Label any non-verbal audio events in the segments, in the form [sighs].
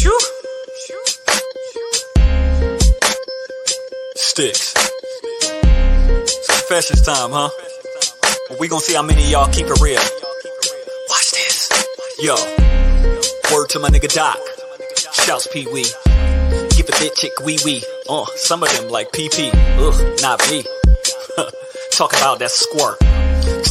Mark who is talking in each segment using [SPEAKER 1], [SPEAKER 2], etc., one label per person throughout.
[SPEAKER 1] Shoo. Sticks. It's confessions time, huh? We gonna see how many y'all keep it real. Watch this. Yo. Word to my nigga Doc. Shouts Pee Wee. Give a bit chick wee wee. Uh, some of them like PP. Ugh, not me. [laughs] Talk about that squirt.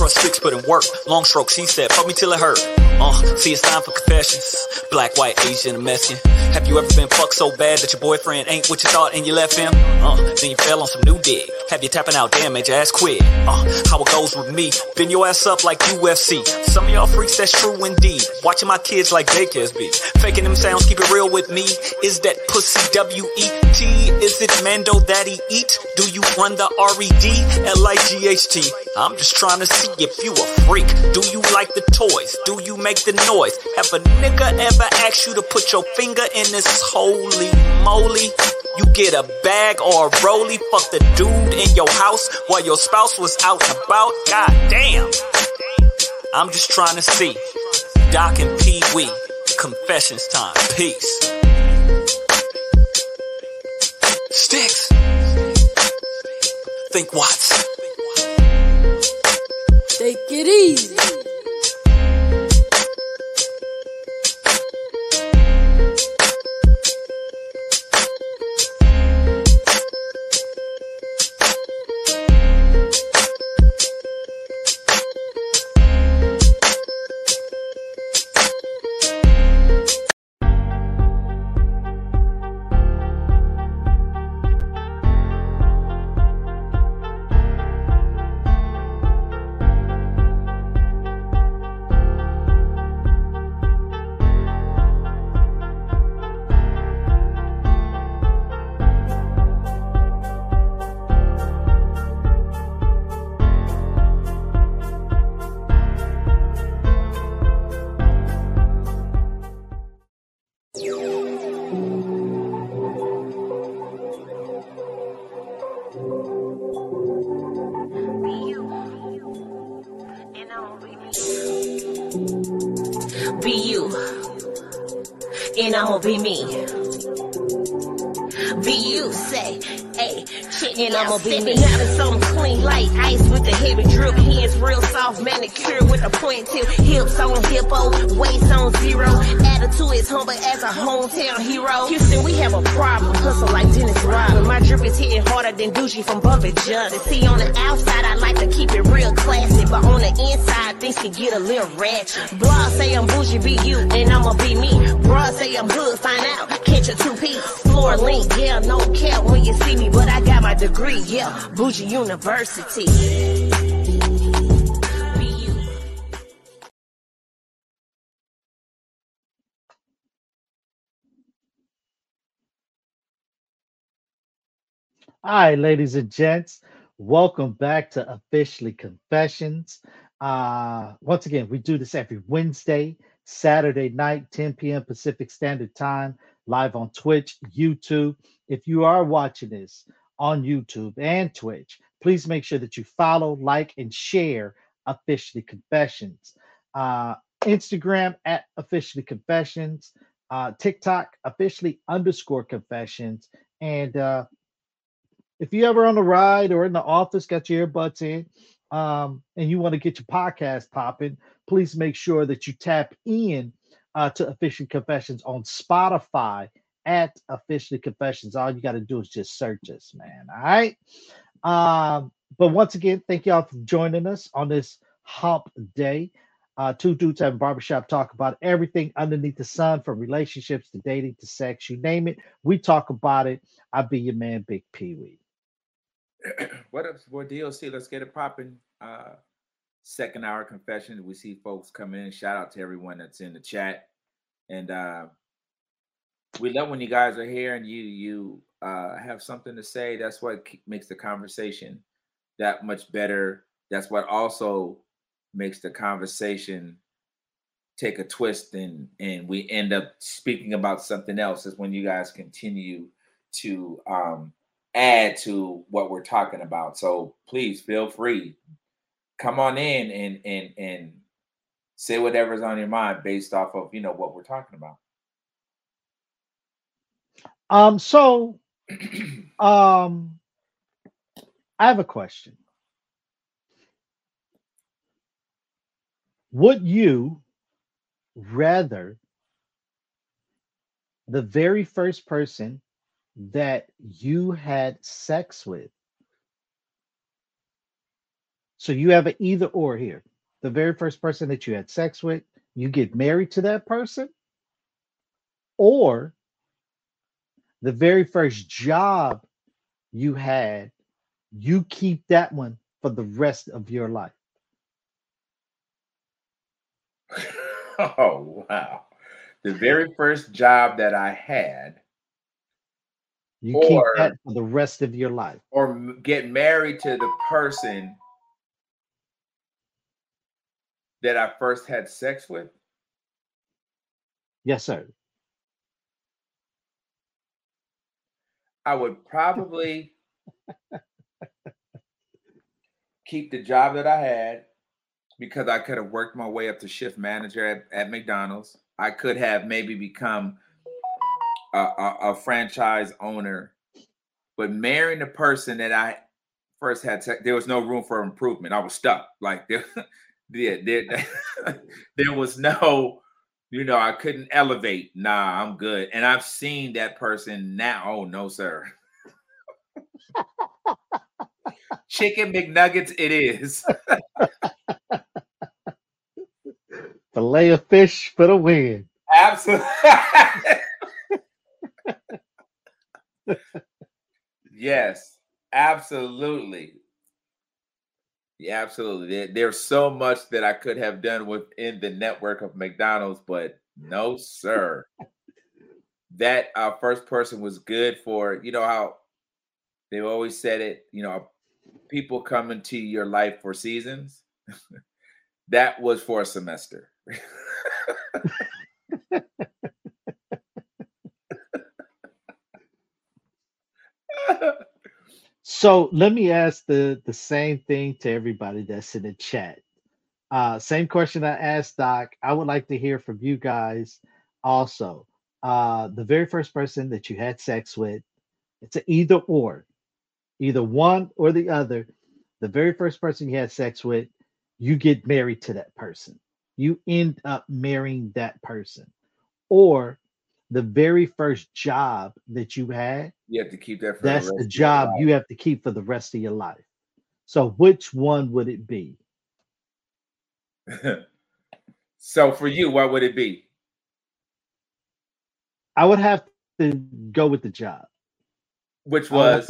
[SPEAKER 1] Trust sticks put in work. Long strokes, he said, fuck me till it hurt. Uh, see, it's time for confessions. Black, white, Asian, and Mexican. Have you ever been fucked so bad that your boyfriend ain't what you thought and you left him? Uh, then you fell on some new dick. Have you tapping out, damage, ass quit. Uh, how it goes with me. Bend your ass up like UFC. Some of y'all freaks, that's true indeed. Watching my kids like daycares be. Faking them sounds, keep it real with me. Is that pussy W-E-T? Is it Mando that he eat? Do you run the R-E-D? L-I-G-H-T? I'm just trying to see if you a freak. Do you like the toys? Do you make the noise? Have a nigga ever asked you to put your finger in this holy moly? You get a bag or a rollie, fuck the dude in your house while your spouse was out and about? God damn. I'm just trying to see. Doc and Pee Wee. Confessions time. Peace. Sticks. Think Watts.
[SPEAKER 2] Take it easy.
[SPEAKER 3] Me. Out of something clean like ice with the heavy drip, hands real soft, manicure with a point tip, hips on hippo, waist on zero. Attitude is humble as a hometown hero. Houston, we have a problem, hustle like Dennis Rodman. My drip is hitting harder than Doogie from Bubba Johnson. See, on the outside, I like to keep it real classy, but on the inside, things can get a little ratchet. Blah say I'm bougie, be you, and I'ma be me. Bra say I'm hood, find out, catch a two piece. Floor link, yeah, no cap when you see me, but I got my degree, yeah, bougie university.
[SPEAKER 4] All right, ladies and gents, welcome back to Officially Confessions. Uh, once again, we do this every Wednesday, Saturday night, 10 p.m. Pacific Standard Time, live on Twitch, YouTube. If you are watching this on YouTube and Twitch, please make sure that you follow, like, and share Officially Confessions. Uh, Instagram at Officially Confessions, uh, TikTok officially underscore confessions, and uh, if you ever on the ride or in the office, got your earbuds in, um, and you want to get your podcast popping, please make sure that you tap in uh, to Officially Confessions on Spotify at Officially Confessions. All you got to do is just search us, man. All right. Um, but once again, thank y'all for joining us on this hump day. Uh, two dudes having barbershop talk about everything underneath the sun, from relationships to dating to sex, you name it. We talk about it. I'll be your man, Big Pee Wee. [clears throat]
[SPEAKER 5] what up, boy? DLC, let's get it popping. Uh, second hour confession. We see folks come in. Shout out to everyone that's in the chat, and uh, we love when you guys are here and you you uh, have something to say. That's what makes the conversation that much better. That's what also makes the conversation take a twist and and we end up speaking about something else. Is when you guys continue to um, add to what we're talking about. So please feel free, come on in and and and say whatever's on your mind based off of you know what we're talking about.
[SPEAKER 4] Um, so [clears throat] um I have a question. Would you rather the very first person that you had sex with? So you have an either or here. The very first person that you had sex with, you get married to that person, or the very first job you had, you keep that one for the rest of your life. [laughs]
[SPEAKER 5] oh, wow. The very first job that I had.
[SPEAKER 4] You or, keep that for the rest of your life.
[SPEAKER 5] Or get married to the person that I first had sex with?
[SPEAKER 4] Yes, sir.
[SPEAKER 5] I would probably [laughs] keep the job that I had because I could have worked my way up to shift manager at, at McDonald's. I could have maybe become a, a, a franchise owner, but marrying the person that I first had, sex, there was no room for improvement. I was stuck. Like [laughs] there, there, there, [laughs] there was no you know, I couldn't elevate. Nah, I'm good. And I've seen that person now. Oh no, sir. [laughs] Chicken McNuggets, it is. [laughs]
[SPEAKER 4] Fillet of fish for the win.
[SPEAKER 5] Absolutely. yes, absolutely. Yeah, absolutely. There's so much that I could have done within the network of McDonald's, but no, sir. that uh, first person was good for, you know, how they always said it, you know, people come into your life for seasons. [laughs] that was for a semester. [laughs]
[SPEAKER 4] So let me ask the the same thing to everybody that's in the chat. Uh, same question I asked Doc. I would like to hear from you guys also. Uh, the very first person that you had sex with, it's an either or, either one or the other. The very first person you had sex with, you get married to that person. You end up marrying that person. Or the very first job that you had,
[SPEAKER 5] you have to keep that.
[SPEAKER 4] that's the, the job you have to keep for the rest of your life. So, which one would it be? [laughs]
[SPEAKER 5] so, for you, what would it be?
[SPEAKER 4] I would have to go with the job,
[SPEAKER 5] which was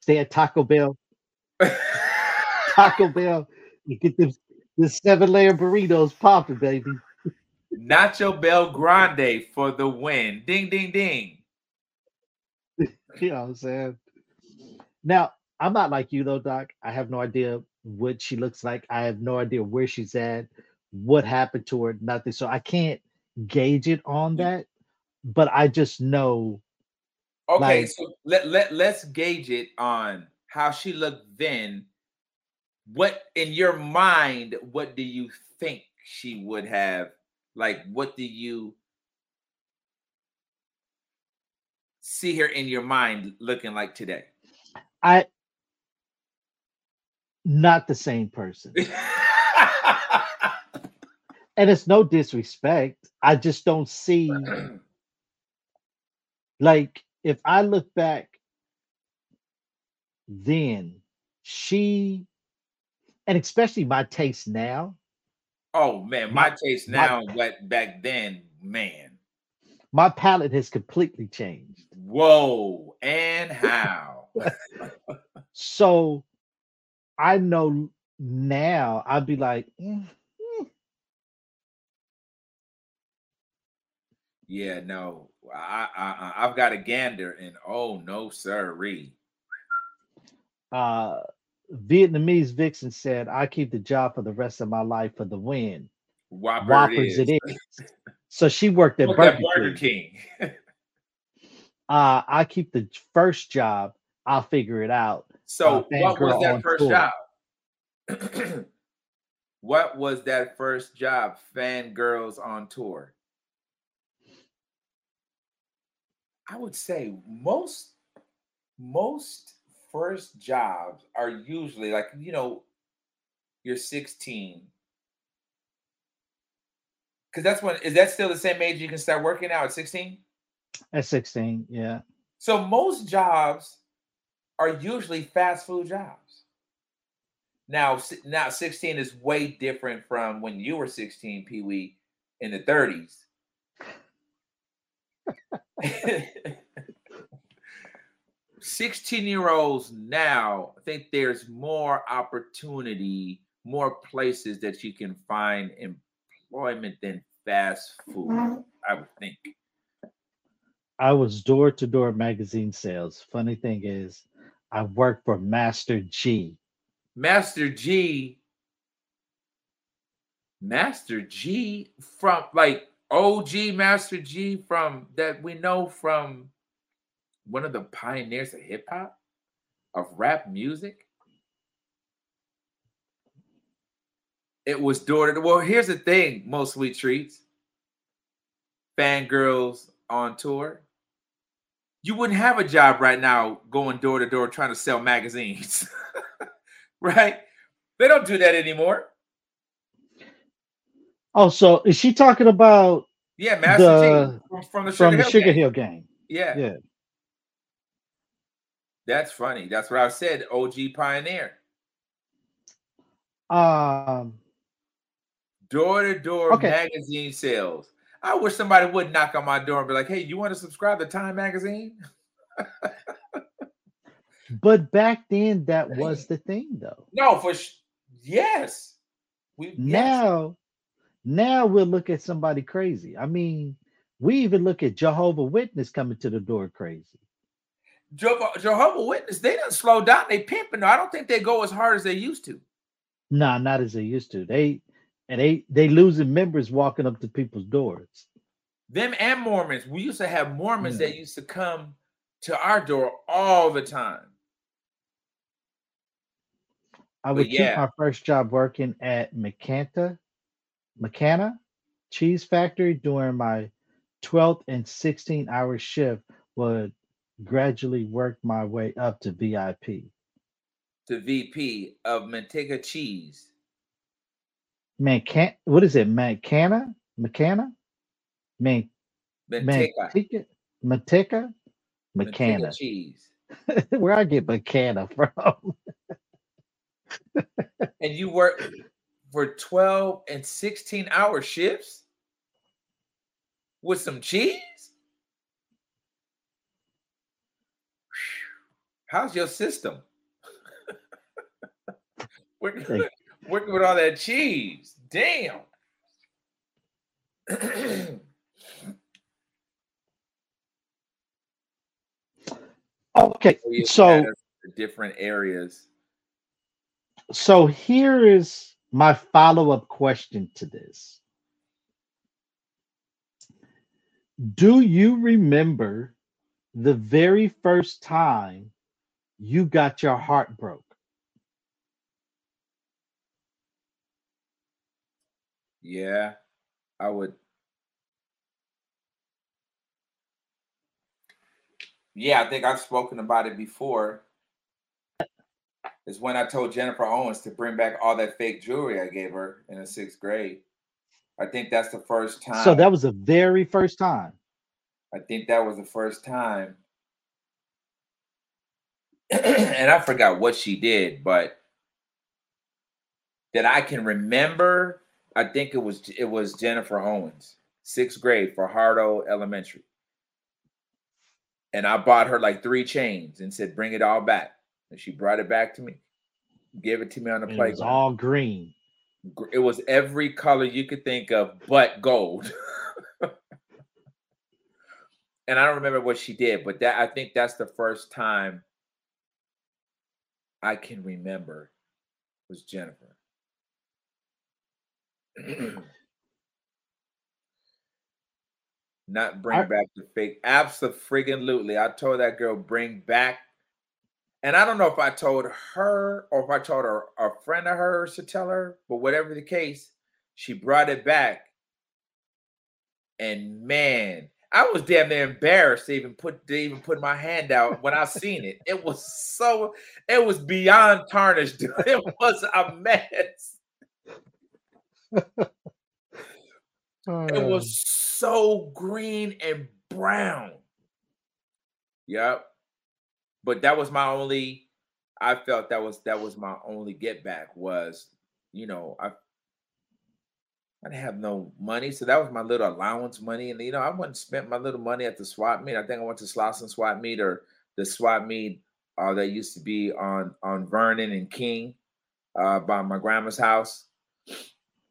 [SPEAKER 4] stay at Taco Bell. [laughs] Taco Bell, you get the the seven layer burritos popping, baby.
[SPEAKER 5] Nacho Bell Grande for the win. Ding, ding, ding. [laughs]
[SPEAKER 4] you know what I'm saying? Now, I'm not like you though, Doc. I have no idea what she looks like. I have no idea where she's at, what happened to her, nothing. So I can't gauge it on mm. that. But I just know.
[SPEAKER 5] Okay, like, so let, let let's gauge it on how she looked then. What in your mind, what do you think she would have like, what do you see her in your mind looking like today?
[SPEAKER 4] I not the same person. [laughs] and it's no disrespect. I just don't see like if I look back then she and especially my taste now
[SPEAKER 5] Oh man, my, my taste now, my, but back then, man,
[SPEAKER 4] my palate has completely changed.
[SPEAKER 5] Whoa, and how? [laughs]
[SPEAKER 4] so, I know now. I'd be like, mm, mm.
[SPEAKER 5] yeah, no, I, I, I've got a gander, and oh no, sirree.
[SPEAKER 4] Uh, Vietnamese Vixen said, I keep the job for the rest of my life for the win.
[SPEAKER 5] Whopper Whoppers it is.
[SPEAKER 4] It is. [laughs] so she worked at Burger,
[SPEAKER 5] Burger, King.
[SPEAKER 4] King. [laughs] uh, I keep the first job. I'll figure it out.
[SPEAKER 5] So uh, what was that first tour. job? [clears throat] what was that first job? Fangirls on tour. I would say most most first jobs are usually like you know you're 16 because that's when is that still the same age you can start working out at 16
[SPEAKER 4] at 16 yeah.
[SPEAKER 5] So most jobs are usually fast food jobs. Now now 16 is way different from when you were 16 pee-wee in the 30s [laughs] [laughs] 16 year olds now, I think there's more opportunity, more places that you can find employment than fast food, I would think.
[SPEAKER 4] I was door to door magazine sales. Funny thing is, I worked for Master Gee.
[SPEAKER 5] Master Gee. Master Gee from like OG Master Gee from that we know from one of the pioneers of hip hop, of rap music. It was door to well. Here's the thing: most sweet treats, fangirls on tour. You wouldn't have a job right now going door to door trying to sell magazines, [laughs] right? They don't do that anymore.
[SPEAKER 4] Oh, so is she talking about?
[SPEAKER 5] Yeah, Master the,
[SPEAKER 4] G from, the Sugar, from the Hill, Sugar. Hill game.
[SPEAKER 5] Yeah,
[SPEAKER 4] yeah.
[SPEAKER 5] That's funny. That's what I said. OG pioneer.
[SPEAKER 4] Um,
[SPEAKER 5] door to door magazine sales. I wish somebody would knock on my door and be like, "Hey, you want to subscribe to Time Magazine?" [laughs]
[SPEAKER 4] but back then, that was the thing, though.
[SPEAKER 5] No, for sh- yes.
[SPEAKER 4] We now, yes. now we'll look at somebody crazy. I mean, we even look at Jehovah Witness coming to the door crazy.
[SPEAKER 5] Jehovah Witness, they didn't slow down. They pimping. I don't think they go as hard as they used to.
[SPEAKER 4] Nah, not as they used to. They and they they losing members walking up to people's doors.
[SPEAKER 5] Them and Mormons. We used to have Mormons yeah. that used to come to our door all the time.
[SPEAKER 4] I would yeah. keep my first job working at McCanta, McCanna Cheese Factory during my 12th and 16 hour shift would gradually worked my way up to VIP.
[SPEAKER 5] To VP of Manteca Cheese.
[SPEAKER 4] Man, can what is it? Mancana? Macana? Man,
[SPEAKER 5] Manteca.
[SPEAKER 4] Manteca? Macana.
[SPEAKER 5] cheese. [laughs]
[SPEAKER 4] Where I get Macana from. [laughs]
[SPEAKER 5] and you work for 12 and 16 hour shifts with some cheese? How's your system? [laughs] working, working with all that cheese. Damn. [clears throat]
[SPEAKER 4] okay, so
[SPEAKER 5] different areas.
[SPEAKER 4] So here is my follow-up question to this. Do you remember the very first time you got your heart broke.
[SPEAKER 5] Yeah, I would. Yeah, I think I've spoken about it before. Is when I told Jennifer Owens to bring back all that fake jewelry I gave her in the sixth grade. I think that's the first time.
[SPEAKER 4] So that was the very first time.
[SPEAKER 5] I think that was the first time [clears throat] and I forgot what she did, but that I can remember, I think it was it was Jennifer Owens, sixth grade for Hardo Elementary. And I bought her like three chains and said, bring it all back. And she brought it back to me, gave it to me on the playground. It was
[SPEAKER 4] all green.
[SPEAKER 5] It was every color you could think of, but gold. [laughs] and I don't remember what she did, but that I think that's the first time I can remember was Jennifer. Not bring I, back the fake. Absolutely. Friggin' lutely. I told that girl, bring back. And I don't know if I told her or if I told her a friend of hers to tell her, but whatever the case, she brought it back. And man, I was damn near embarrassed to even put to even put my hand out when I seen it. It was so it was beyond tarnished. [laughs] It was a mess. [laughs] Oh, it was so green and brown. Yep. But that was my only I felt that was that was my only get back was, you know, I I didn't have no money, so that was my little allowance money. And you know, I wouldn't spent my little money at the swap meet. I think I went to Slauson swap meet or the swap meet uh, that used to be on on Vernon and King uh, by my grandma's house.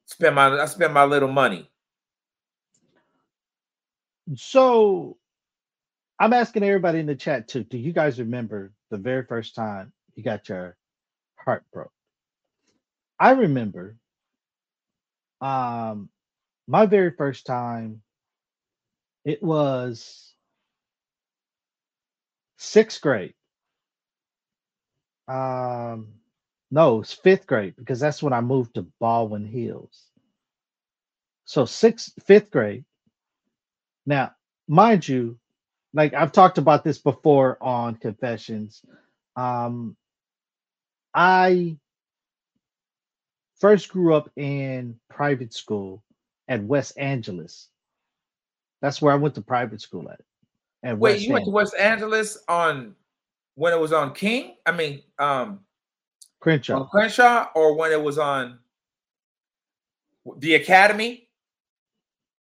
[SPEAKER 5] Spend my I spent my little money.
[SPEAKER 4] So I'm asking everybody in the chat too. Do you guys remember the very first time you got your heart broke? I remember um my very first time it was sixth grade. Um no it's fifth grade because that's when i moved to baldwin hills. So sixth fifth grade. Now mind you like i've talked about this before on confessions. Um i first grew up in private school at West Angeles. That's where I went to private school at.
[SPEAKER 5] at Wait, West you Angeles. went to West Angeles on when it was on King? I mean, um
[SPEAKER 4] Crenshaw.
[SPEAKER 5] On Crenshaw, or when it was on the Academy?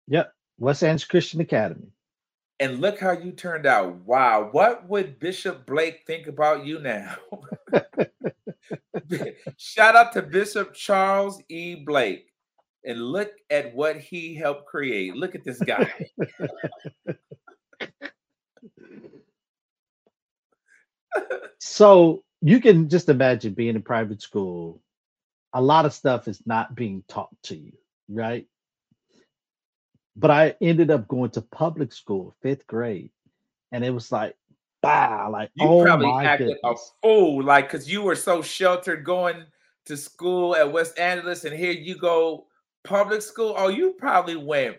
[SPEAKER 4] Yep, West Angeles Christian Academy.
[SPEAKER 5] And look how you turned out. Wow. What would Bishop Blake think about you now? [laughs] [laughs] Shout out to Bishop Charles E. Blake. And look at what he helped create. Look at this guy.
[SPEAKER 4] so you can just imagine being in private school. A lot of stuff is not being taught to you, right? But I ended up going to public school, fifth grade, and it was like, bah, like
[SPEAKER 5] you
[SPEAKER 4] oh
[SPEAKER 5] probably acted
[SPEAKER 4] goodness.
[SPEAKER 5] a fool, like because you were so sheltered going to school at West Angeles, and here you go public school. Oh, you probably went,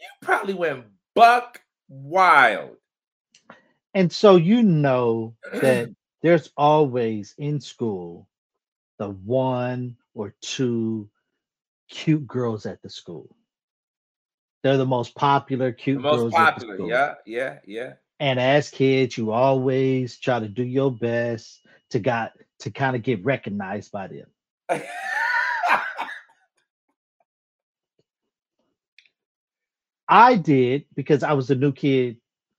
[SPEAKER 5] you probably went buck wild.
[SPEAKER 4] And so you know [clears throat] that there's always in school the one or two cute girls at the school. They're the most popular cute
[SPEAKER 5] the most
[SPEAKER 4] girls.
[SPEAKER 5] popular, yeah, yeah, yeah.
[SPEAKER 4] And as kids, you always try to do your best to got to kind of get recognized by them. [laughs] I did because I was a new kid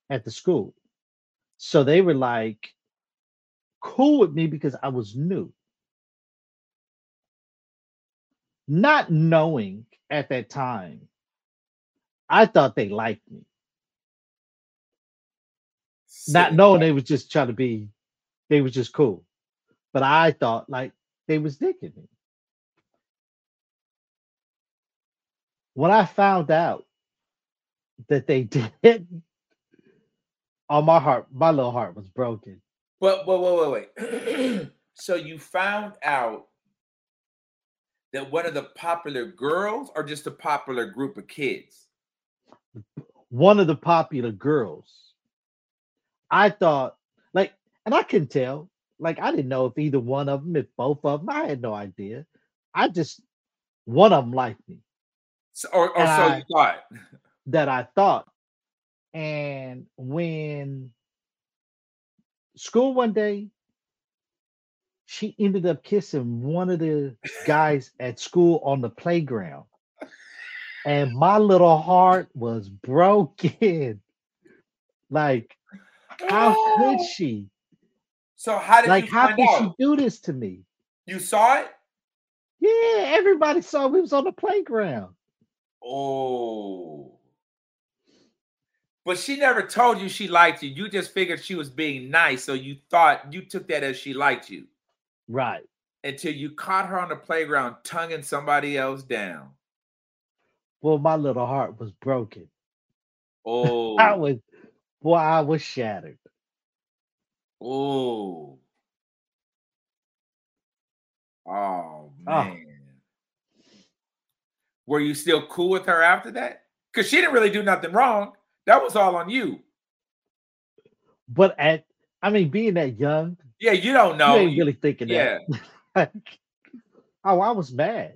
[SPEAKER 4] at the school. So they were like cool with me because I was new. Not knowing at that time I thought they liked me. Not knowing they was just trying to be, they was just cool. But I thought like they was digging me. When I found out that they [laughs] did, oh my heart, my little heart was broken.
[SPEAKER 5] But wait, wait, wait, wait. so you found out that one of the popular girls or just a popular group of kids?
[SPEAKER 4] one of the popular girls. I thought, like, and I can tell, like, I didn't know if either one of them, if both of them, I had no idea. I just, one of them liked me.
[SPEAKER 5] So, or, or so I, you thought.
[SPEAKER 4] That I thought. And when school one day, she ended up kissing one of the guys [laughs] at school on the playground and my little heart was broken. [laughs] like, how could she?
[SPEAKER 5] So how did
[SPEAKER 4] like how could
[SPEAKER 5] out?
[SPEAKER 4] she do this to me?
[SPEAKER 5] You saw it?
[SPEAKER 4] Yeah, everybody saw we was on the playground.
[SPEAKER 5] Oh. But she never told you she liked you. You just figured she was being nice. So you thought you took that as she liked you.
[SPEAKER 4] Right.
[SPEAKER 5] Until you caught her on the playground tonguing somebody else down.
[SPEAKER 4] Well, my little heart was broken. [laughs]
[SPEAKER 5] Oh,
[SPEAKER 4] I was, boy, I was shattered.
[SPEAKER 5] Oh, oh man. Oh. Were you still cool with her after that? Because she didn't really do nothing wrong. That was all on you.
[SPEAKER 4] But at I mean, being that young,
[SPEAKER 5] Yeah, you don't know.
[SPEAKER 4] you ain't really thinking
[SPEAKER 5] yeah. [laughs]
[SPEAKER 4] that. oh, I was mad.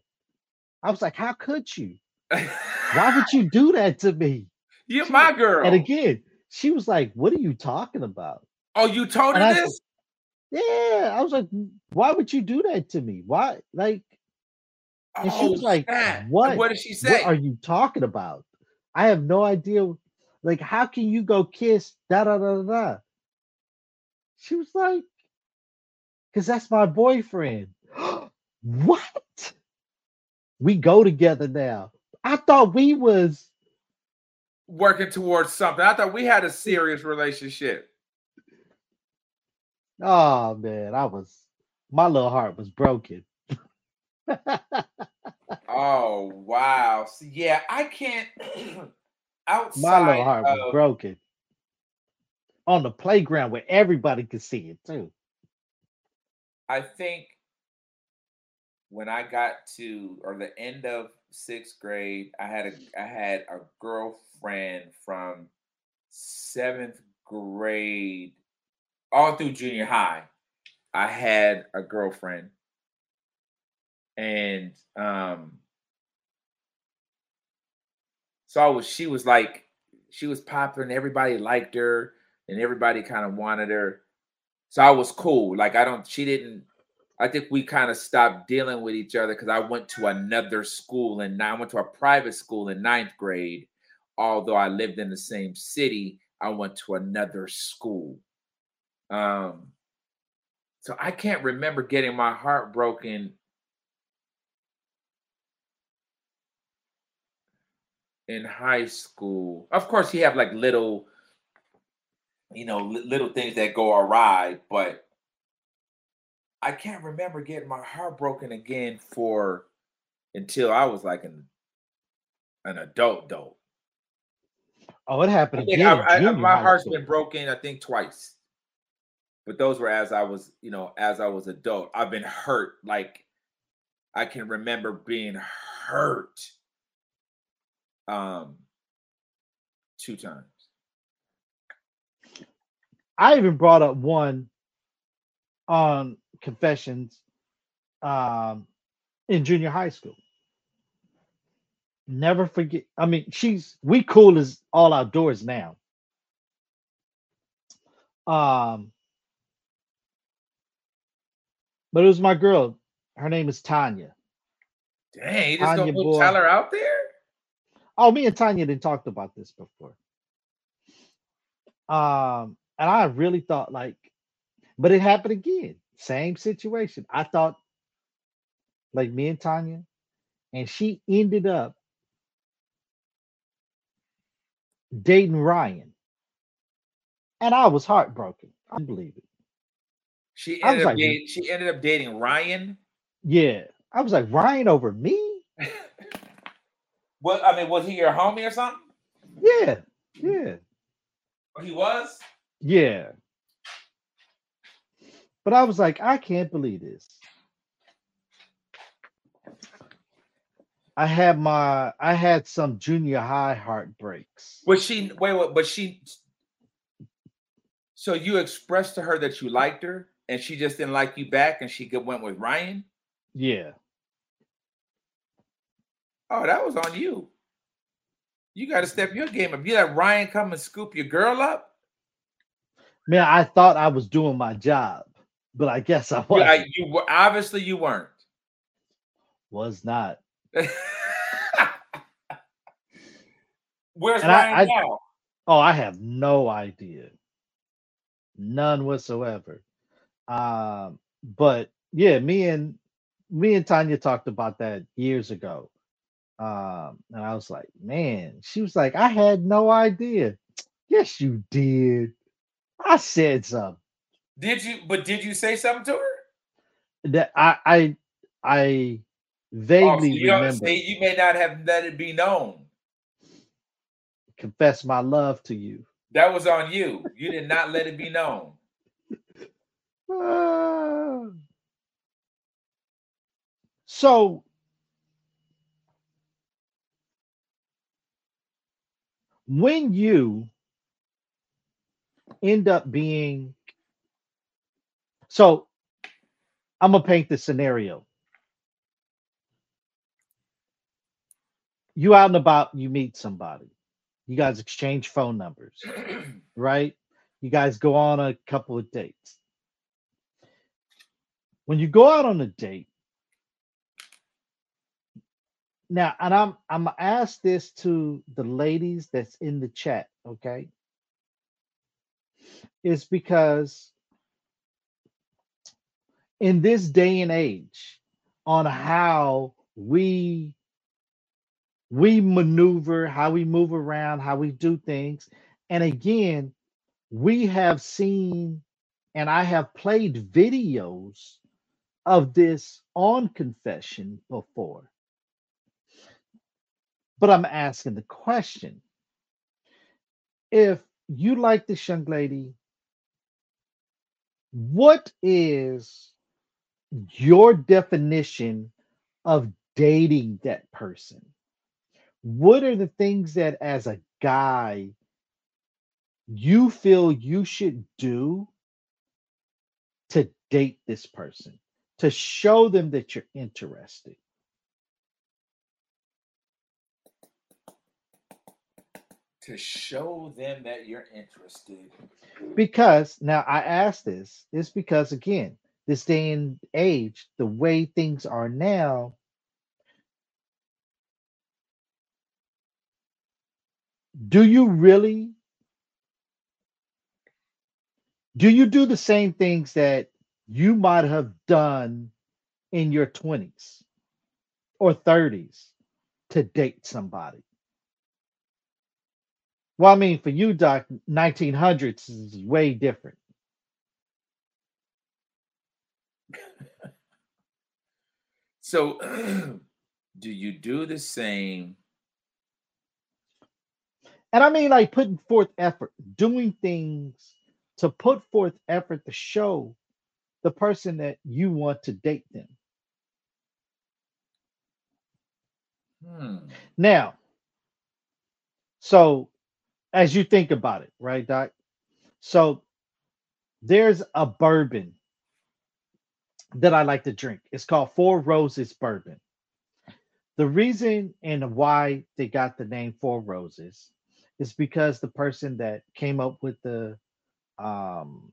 [SPEAKER 4] I was like, how could you? Why would you do that to me? [laughs]
[SPEAKER 5] You're
[SPEAKER 4] She-
[SPEAKER 5] my girl.
[SPEAKER 4] And again, she was like, What are you talking about?
[SPEAKER 5] oh, you told her
[SPEAKER 4] and I said-
[SPEAKER 5] this?
[SPEAKER 4] Yeah. I was like, Why would you do that to me? Why? Like, and she
[SPEAKER 5] Oh,
[SPEAKER 4] was like. "What?
[SPEAKER 5] What did she say?
[SPEAKER 4] what are you talking about? I have no idea. Like, how can you go kiss da da da da? She was like, because that's my boyfriend. [gasps] what? We go together now. I thought we was
[SPEAKER 5] Working towards something. I thought we had a serious relationship.
[SPEAKER 4] oh man, I was my little heart was broken. [laughs]
[SPEAKER 5] Oh wow. So, yeah, I can't [clears throat] outside
[SPEAKER 4] my little heart was broken. On the playground where everybody could see it too.
[SPEAKER 5] I think when I got to or the end of sixth grade, I had a I had a girlfriend from seventh grade all through junior high. I had a girlfriend, and um, so I was she was like she was popular and everybody liked her and everybody kind of wanted her. So I was cool. Like I don't she didn't I think we kind of stopped dealing with each other because I went to another school and I went to a private school in ninth grade. Although I lived in the same city, I went to another school. Um so I can't remember getting my heart broken in high school. Of course, you have like little, you know, little things that go awry, but I can't remember getting my heart broken again for until I was like an an adult adult.
[SPEAKER 4] Oh, it happened again.
[SPEAKER 5] I- I- my heart's been broken, I think, twice. But those were as I was, you know, as I was adult. I've been hurt. Like I can remember being hurt um two times.
[SPEAKER 4] I even brought up one on confessions um, in junior high school. Never forget. I mean, she's we cool as all outdoors now. Um, but it was my girl. Her name is Tanya.
[SPEAKER 5] Dang, you just gonna
[SPEAKER 4] Tanya
[SPEAKER 5] put. Tyler out there?
[SPEAKER 4] Oh, me and Tanya didn't talked about this before. Um, and I really thought like, but it happened again. Same situation. I thought like me and Tanya, and she ended up dating Ryan. And I was heartbroken. I believe it.
[SPEAKER 5] She
[SPEAKER 4] I
[SPEAKER 5] ended
[SPEAKER 4] was
[SPEAKER 5] up
[SPEAKER 4] like-
[SPEAKER 5] dating, she ended up dating Ryan.
[SPEAKER 4] Yeah. I was like, Ryan over me? [laughs]
[SPEAKER 5] What I mean, was he your homie or something?
[SPEAKER 4] Yeah. Yeah.
[SPEAKER 5] He was.
[SPEAKER 4] Yeah. But I was like, I can't believe this. I had my I had some junior high heartbreaks.
[SPEAKER 5] Was she wait, wait, but she so you expressed to her that you liked her and she just didn't like you back and she went with Ryan?
[SPEAKER 4] Yeah.
[SPEAKER 5] Oh, that was on you. You got to step your game up. You let Ryan come and scoop your girl up.
[SPEAKER 4] Man, I thought I was doing my job, but I guess I was
[SPEAKER 5] you were obviously you weren't.
[SPEAKER 4] was not. [laughs]
[SPEAKER 5] Where's
[SPEAKER 4] And I- I-
[SPEAKER 5] now?
[SPEAKER 4] Oh, I have no idea. None whatsoever. Um, but yeah, me and me and Tanya talked about that years ago. Um, and I was like, man, she was like, I had no idea. Yes, you did. I said something.
[SPEAKER 5] Did you? But did you say something to her?
[SPEAKER 4] That I I I
[SPEAKER 5] Oh, so
[SPEAKER 4] vaguely
[SPEAKER 5] you,
[SPEAKER 4] remember
[SPEAKER 5] see, you may not have let it be known.
[SPEAKER 4] confess my love to you.
[SPEAKER 5] That was on you. You did not let it be known.
[SPEAKER 4] Ah. [sighs] So when you end up being so I'm gonna paint the scenario. You out and about, you meet somebody. You guys exchange phone numbers, [clears throat] right? You guys go on a couple of dates. When you go out on a date, now, and I'm I'm gonna ask this to the ladies that's in the chat, okay? Is because in this day and age, on how we we maneuver, how we move around, how we do things, and again, we have seen and I have played videos of this on confession before. But I'm asking the question if you like this young lady, what is your definition of dating that person? What are the things that, as a guy, you feel you should do to date this person, to show them that you're interested?
[SPEAKER 5] to show them that you're interested.
[SPEAKER 4] Because now I ask this is because again, this day and age, the way things are now, do you really do you do the same things that you might have done in your 20s or 30s to date somebody? Well, I mean, for you, Doc, 1900s is way different.
[SPEAKER 5] So, [clears throat] do you do the same?
[SPEAKER 4] And I mean, like putting forth effort, doing things to put forth effort to show the person that you want to date them.
[SPEAKER 5] Hmm.
[SPEAKER 4] Now, so as you think about it, right, Doc? So there's a bourbon that I like to drink. It's called Four Roses Bourbon. The reason and why they got the name Four Roses is because the person that came up with the um,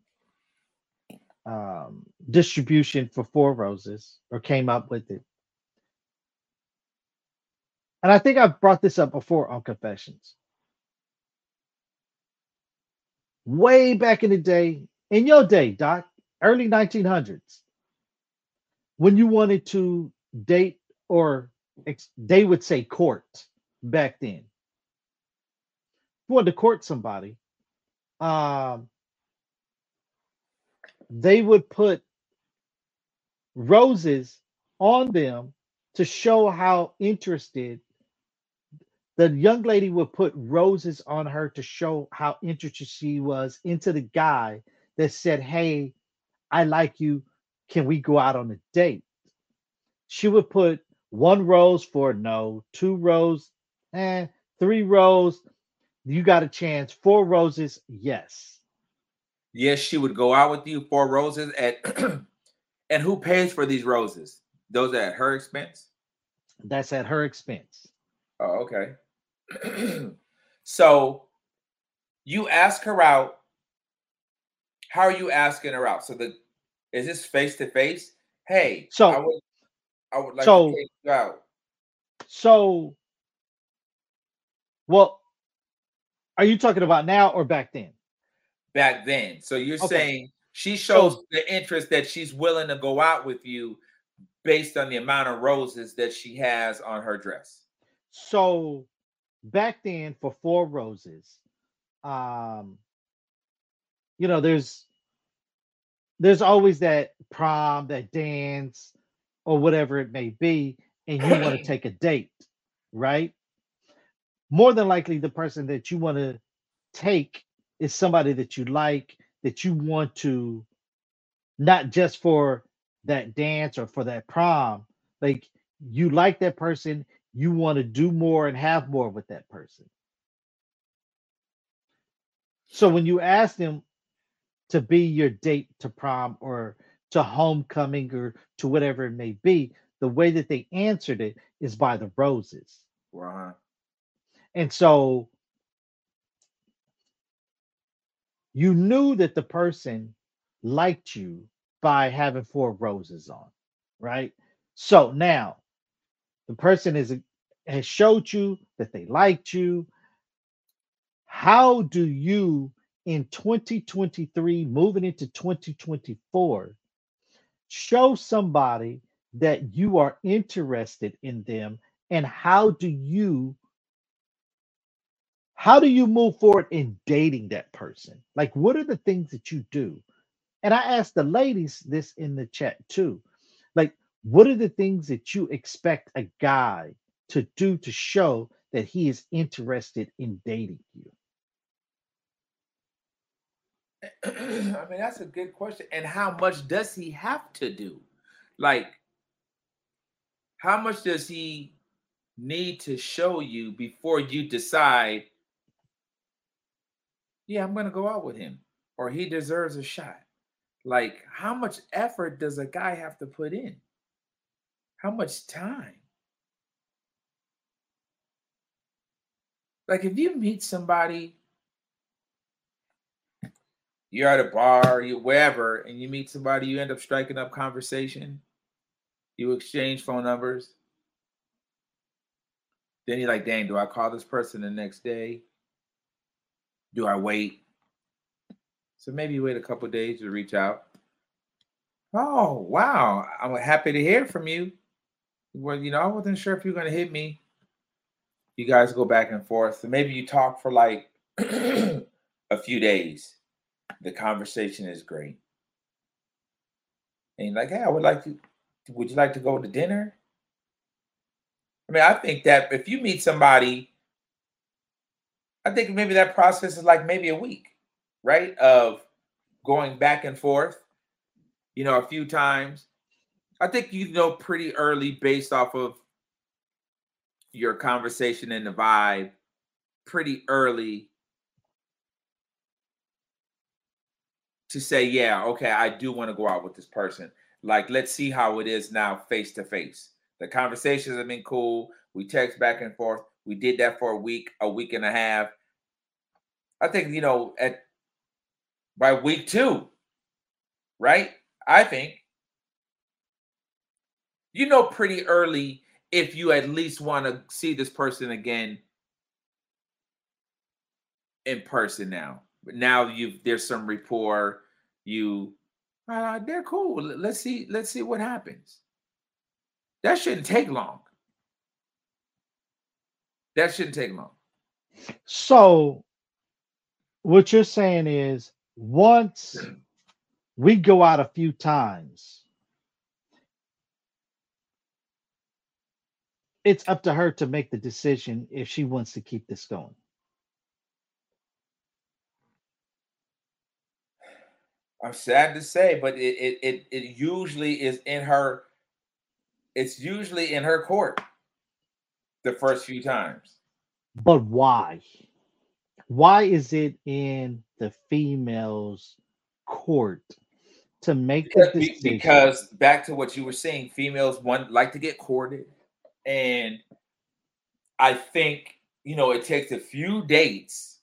[SPEAKER 4] um, distribution for Four Roses or came up with it. And I think I've brought this up before on Confessions. Way back in the day, in your day, Doc, early 1900s, when you wanted to date or ex- they would say court back then. If you wanted to court somebody, um, they would put roses on them to show how interested the young lady would put roses on her to show how interested she was into the guy that said, Hey, I like you. Can we go out on a date? She would put one rose for no, two rose, eh, three rose. You got a chance. Four roses, yes.
[SPEAKER 5] Yes, she would go out with you for roses at [clears throat] and who pays for these roses? Those at her expense?
[SPEAKER 4] That's at her expense.
[SPEAKER 5] Oh, okay. [clears throat] so you ask her out. How are you asking her out? So the is this face to face? Hey,
[SPEAKER 4] So-
[SPEAKER 5] I would I would like
[SPEAKER 4] so-
[SPEAKER 5] to take you out.
[SPEAKER 4] So, well, are you talking about now or back then?
[SPEAKER 5] back then. So you're
[SPEAKER 4] Okay.
[SPEAKER 5] saying she shows
[SPEAKER 4] So-
[SPEAKER 5] the interest that she's willing to go out with you based on the amount of roses that she has on her dress.
[SPEAKER 4] So back then for four roses, um, you know, there's there's always that prom, that dance, or whatever it may be, and you want [clears throat] to take a date, right? More than likely, the person that you want to take is somebody that you like, that you want to not just for that dance or for that prom, like you like that person, you want to do more and have more with that person. So when you ask them to be your date to prom or to homecoming or to whatever it may be, the way that they answered it is by the roses.
[SPEAKER 5] Uh-huh.
[SPEAKER 4] And so you knew that the person liked you by having four roses on, right? So now the person is has showed you that they liked you. How do you in 2023 moving into 2024 show somebody that you are interested in them and how do you how do you move forward in dating that person? Like what are the things that you do? And i asked the ladies this in the chat too. Like what are the things that you expect a guy to do to show that he is interested in dating you [clears throat]
[SPEAKER 5] I mean, that's a good question. And how much does he have to do? Like, how much does he need to show you before you decide, yeah, I'm going to go out with him or he deserves a shot? Like, how much effort does a guy have to put in? How much time? Like, if you meet somebody you're at a bar, you wherever, and you meet somebody, you end up striking up conversation. You exchange phone numbers. Then you're like, dang, do I call this person the next day? Do I wait? So maybe you wait a couple days to reach out. Oh, wow. I'm happy to hear from you. Well, you know, I wasn't sure if you're going to hit me. You guys go back and forth. So maybe you talk for like [clears throat] a few days the conversation is great. And like, hey, I would like to, would you like to go to dinner? I mean, I think that if you meet somebody, I think maybe that process is like maybe a week, right? Of going back and forth, you know, a few times. I think you know pretty early based off of your conversation and the vibe, pretty early to say, yeah, okay, I do want to go out with this person. Like, let's see how it is now face to face. The conversations have been cool. We text back and forth. We did that for a week, a week and a half. I think, you know, at by week two, right? I think you know pretty early if you at least want to see this person again in person now. But now you've there's some rapport you uh, they're cool. Let's see, let's see what happens. That shouldn't take long. That shouldn't take long.
[SPEAKER 4] So what you're saying is once we go out a few times, it's up to her to make the decision if she wants to keep this going.
[SPEAKER 5] I'm sad to say, but it it it, it usually is in her. It's usually in her court. The first few times.
[SPEAKER 4] But why? Why is it in the female's court to make
[SPEAKER 5] because, because back to what you were saying, females want like to get courted, and I think you know it takes a few dates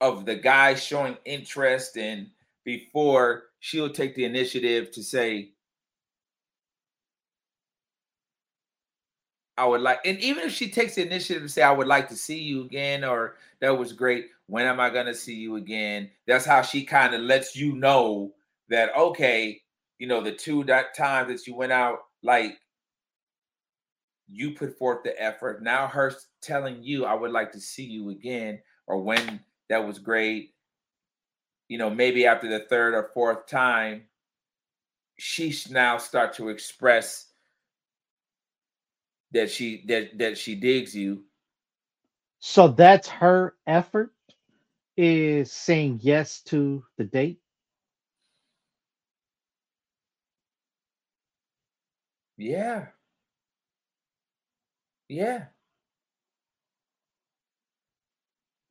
[SPEAKER 5] of the guy showing interest and before she'll take the initiative to say, I would like, and even if she takes the initiative to say, I would like to see you again, or that was great. When am I going to see you again? That's how she kind of lets you know that, okay, you know, the two that times that you went out, like you put forth the effort. Now her telling you, I would like to see you again, or when that was great you know, maybe after the third or fourth time, she now start to express that she that that she digs you.
[SPEAKER 4] So that's her effort is saying yes to the date.
[SPEAKER 5] Yeah. Yeah.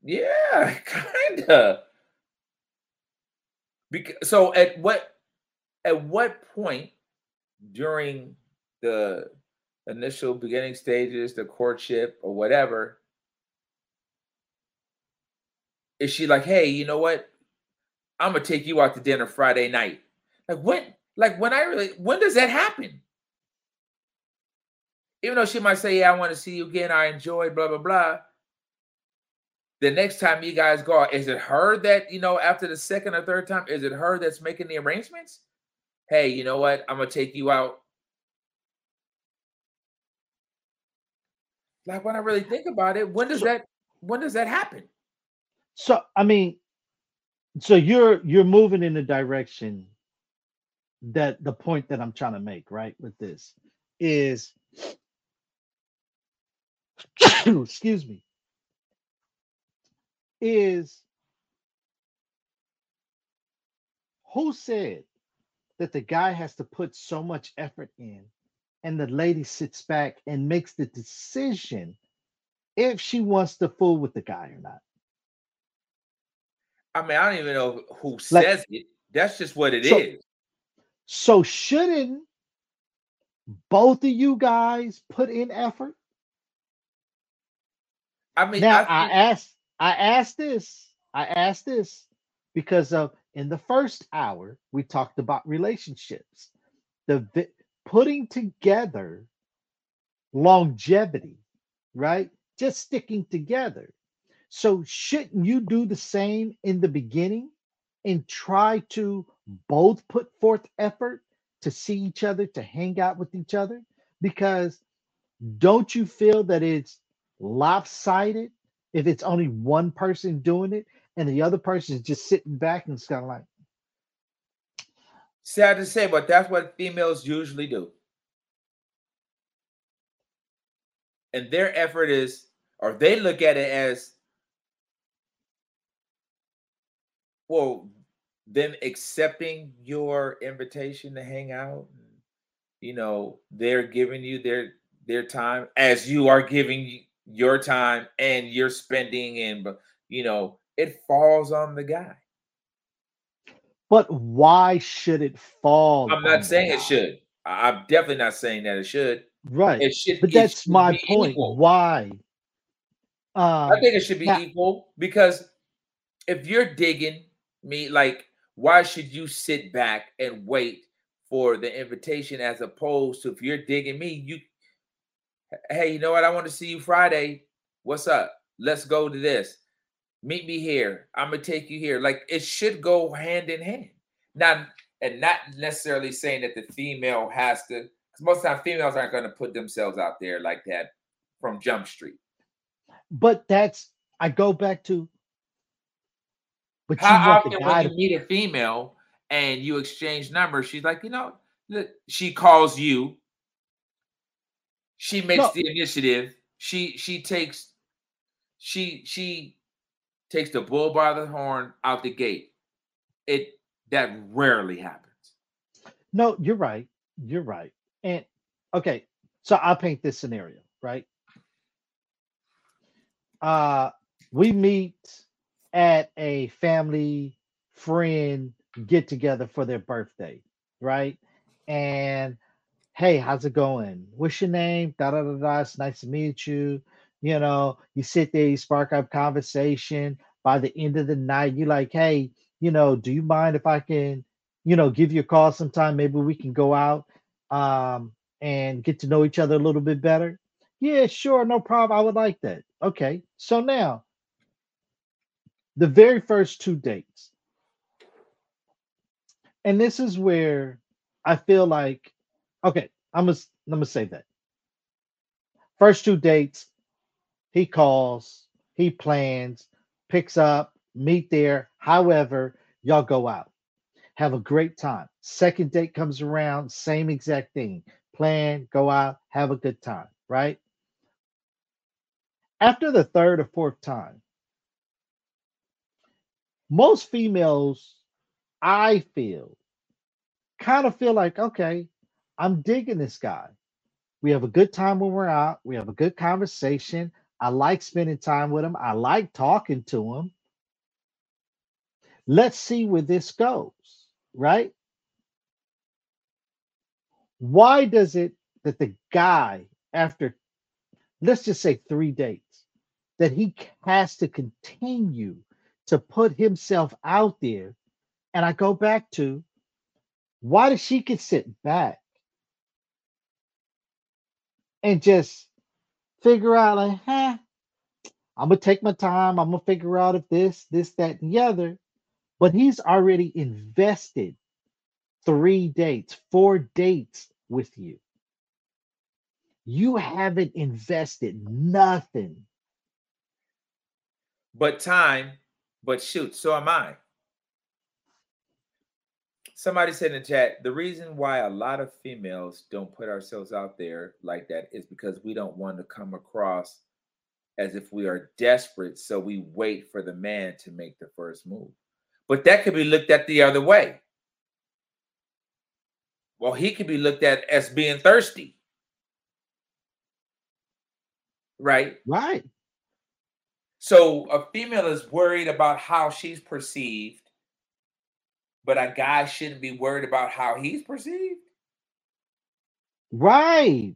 [SPEAKER 5] Yeah, [laughs] kinda. Because so at what at what point during the initial beginning stages, the courtship or whatever, is she like, hey, you know what? I'm gonna take you out to dinner Friday night. Like when, like when I really when does that happen? Even though she might say, Yeah, I want to see you again, I enjoyed, blah, blah, blah. The next time you guys go out, is it her that, you know, after the second or third time, is it her that's making the arrangements? Hey, you know what? I'm gonna take you out Like when I really think about it, when does so, that when does that happen?
[SPEAKER 4] So I mean, so you're you're moving in the direction that the point that I'm trying to make, right, with this is [coughs] excuse me, is who said that the guy has to put so much effort in and the lady sits back and makes the decision if she wants to fool with the guy or not.
[SPEAKER 5] I mean, I don't even know who like, says it. That's just what it
[SPEAKER 4] so,
[SPEAKER 5] is.
[SPEAKER 4] so, shouldn't both of you guys put in effort?
[SPEAKER 5] I mean,
[SPEAKER 4] now
[SPEAKER 5] I,
[SPEAKER 4] I asked, I asked this, I asked this because of in the first hour we talked about relationships. The putting together longevity, right? Just sticking together. So, shouldn't you do the same in the beginning and try to both put forth effort to see each other, to hang out with each other? Because don't you feel that it's lopsided if it's only one person doing it and the other person is just sitting back and it's kind of like,
[SPEAKER 5] Sad to say, but that's what females usually do. And their effort is, or they look at it as, well, them accepting your invitation to hang out. You know, they're giving you their their time as you are giving your time and you're spending and you know it falls on the guy
[SPEAKER 4] but why should it fall?
[SPEAKER 5] I'm not saying it should. I'm definitely not saying that it should.
[SPEAKER 4] Right.
[SPEAKER 5] It should.
[SPEAKER 4] But that's
[SPEAKER 5] should
[SPEAKER 4] my point. Equal. Why?
[SPEAKER 5] Um, I think it should be equal because if you're digging me, like, why should you sit back and wait for the invitation as opposed to if you're digging me, you, hey, you know what? I want to see you Friday. What's up? Let's go to this meet me here. I'm gonna take you here. Like it should go hand in hand. Not and not necessarily saying that the female has to, because most of the time females aren't gonna put themselves out there like that from Jump Street.
[SPEAKER 4] But that's I go back to
[SPEAKER 5] but how often when you meet a female and you exchange numbers, she's like, you know, she calls you, she makes no. the initiative, she she takes she she takes the bull by the horn out the gate. It that rarely happens.
[SPEAKER 4] No, you're right. You're right. And okay, so I'll paint this scenario, right? Uh we meet at a family friend get together for their birthday, right? And hey, how's it going? What's your name? Da da da da. It's nice to meet you you know, you sit there, you spark up conversation. By the end of the night, you're like, hey, you know, do you mind if I can, you know, give you a call sometime? Maybe we can go out um, and get to know each other a little bit better. Yeah, sure, no problem. I would like that. Okay. So now, the very first two dates. And this is where I feel like, okay, I'm gonna I'm gonna say that. First two dates, he calls, he plans, picks up, meet there. However, y'all go out, have a great time. Second date comes around, same exact thing. Plan, go out, have a good time, right? After the third or fourth time, most females, I feel, kind of feel like, okay, I'm digging this guy. We have a good time when we're out. We have a good conversation. I like spending time with him. I like talking to him. Let's see where this goes, right? Why does it that the guy, after let's just say three dates, that he has to continue to put himself out there? And I go back to why does she get sit back and just figure out like, huh, I'm gonna take my time, I'm gonna figure out if this, this, that, and the other. But he's already invested three dates, four dates with you. You haven't invested nothing.
[SPEAKER 5] But time, but shoot, so am I. Somebody said in the chat, the reason why a lot of females don't put ourselves out there like that is because we don't want to come across as if we are desperate. So we wait for the man to make the first move. But that could be looked at the other way. Well, he could be looked at as being thirsty. Right?
[SPEAKER 4] Right.
[SPEAKER 5] So a female is worried about how she's perceived but a guy shouldn't be worried about how he's perceived.
[SPEAKER 4] Right.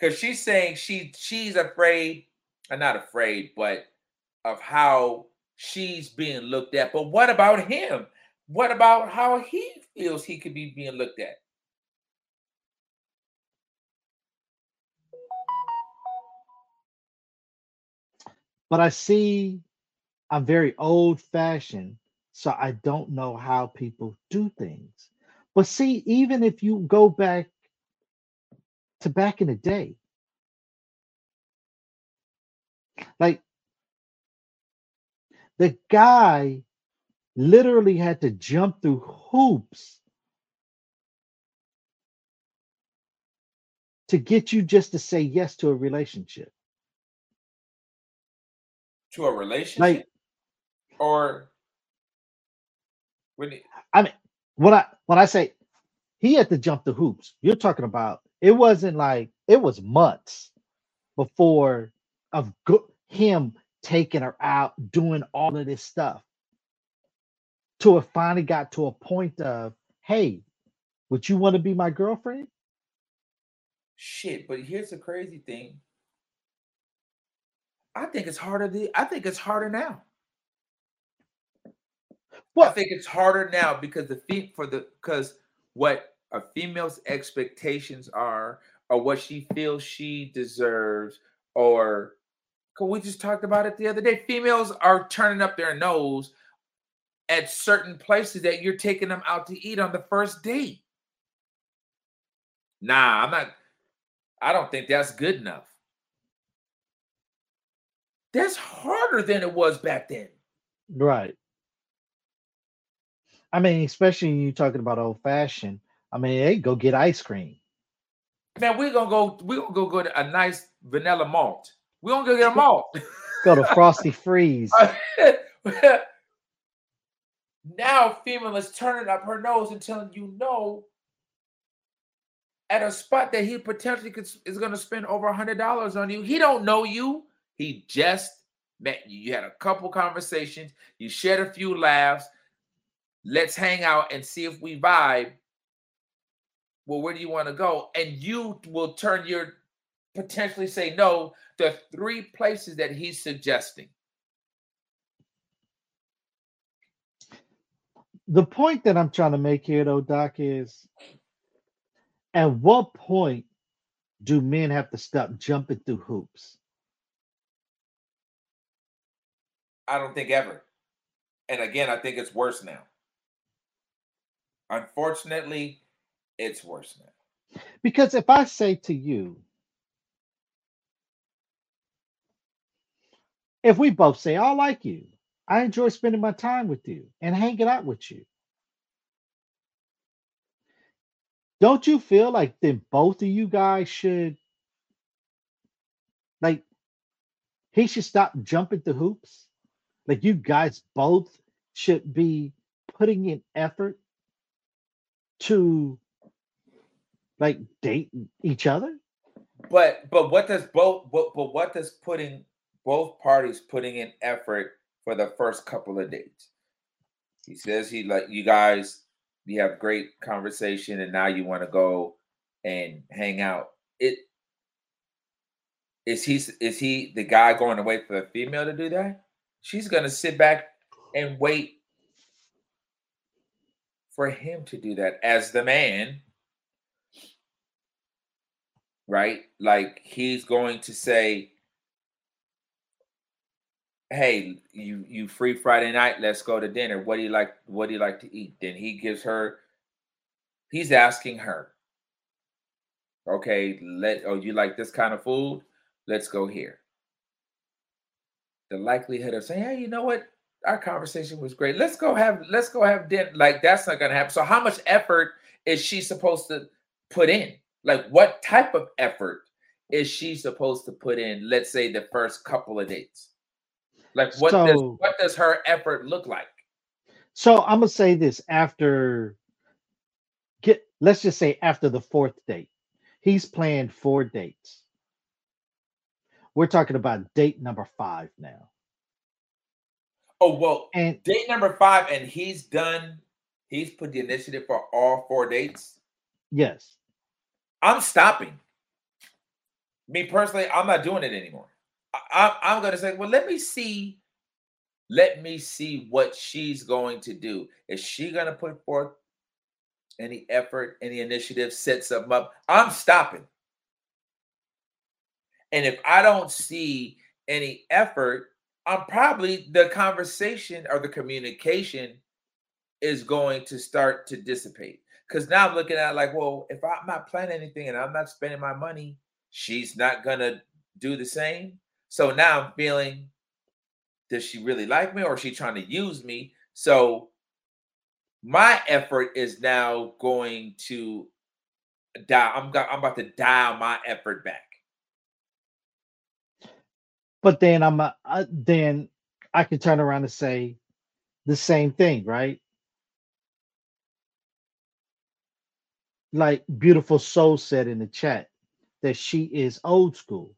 [SPEAKER 5] Because she's saying she she's afraid, or not afraid, but of how she's being looked at. But what about him? What about how he feels he could be being looked at?
[SPEAKER 4] But I see I'm very old fashioned so I don't know how people do things. But see, even if you go back to back in the day, like the guy literally had to jump through hoops to get you just to say yes to a relationship.
[SPEAKER 5] To a relationship?
[SPEAKER 4] Like,
[SPEAKER 5] or
[SPEAKER 4] when I mean, when I when I say he had to jump the hoops, you're talking about it wasn't like it was months before of go- him taking her out, doing all of this stuff. To it finally got to a point of, hey, would you want to be my girlfriend?
[SPEAKER 5] Shit, but here's the crazy thing. I think it's harder. To, I think it's harder now. Well, I think it's harder now because the feet for the because what a female's expectations are, or what she feels she deserves, or because we just talked about it the other day. Females are turning up their nose at certain places that you're taking them out to eat on the first date. Nah, I'm not. I don't think that's good enough. That's harder than it was back then.
[SPEAKER 4] Right. I mean, especially you talking about old fashioned. I mean, hey, go get ice cream.
[SPEAKER 5] Man, we're gonna go. We're gonna go get a nice vanilla malt. We're gonna go get a [laughs] malt.
[SPEAKER 4] go to Frosty Freeze. [laughs]
[SPEAKER 5] now, female is turning up her nose and telling you no at a spot that he potentially could, is going to spend over a hundred dollars on you. He don't know you. He just met you. You had a couple conversations. You shared a few laughs let's hang out and see if we vibe. Well, where do you want to go? And you will turn your potentially say no to three places that he's suggesting.
[SPEAKER 4] The point that I'm trying to make here, though, Doc, is at what point do men have to stop jumping through hoops?
[SPEAKER 5] I don't think ever. And again, I think it's worse now. Unfortunately, it's worse now.
[SPEAKER 4] Because if I say to you, if we both say, I like you, I enjoy spending my time with you and hanging out with you. Don't you feel like then both of you guys should, like, he should stop jumping the hoops? Like, you guys both should be putting in effort to like date each other?
[SPEAKER 5] but but what does both but, but what does putting both parties putting in effort for the first couple of dates? He says he like you guys, you have great conversation, and now you want to go and hang out. It is he is he the guy going to wait for the female to do that? She's gonna sit back and wait for him to do that as the man right? Like he's going to say, "Hey, you you free Friday night? Let's go to dinner. What do you like? What do you like to eat?" Then he gives her. He's asking her, "Okay, let oh you like this kind of food? Let's go here." The likelihood of saying, "Hey, you know what? Our conversation was great. Let's go have let's go have dinner." Like that's not going to happen. So how much effort is she supposed to put in? Like, what type of effort is she supposed to put in? Let's say the first couple of dates. Like, what so, does what does her effort look like?
[SPEAKER 4] So I'm gonna say this after get let's just say after the fourth date, he's planned four dates. We're talking about date number five now.
[SPEAKER 5] Oh well, and date number five, and he's done. He's put the initiative for all four dates.
[SPEAKER 4] Yes.
[SPEAKER 5] I'm stopping. Me personally, I'm not doing it anymore. I, I'm going to say, well, let me see. Let me see what she's going to do. Is she going to put forth any effort, any initiative, set something up? I'm stopping. And if I don't see any effort, I'm probably the conversation or the communication is going to start to dissipate. Because now I'm looking at like, well, if I'm not planning anything and I'm not spending my money, she's not gonna do the same. So now I'm feeling, does she really like me or is she trying to use me? So my effort is now going to dial. I'm, I'm about to dial my effort back.
[SPEAKER 4] But then I'm a, then I can turn around and say the same thing, right? like beautiful soul said in the chat that she is old school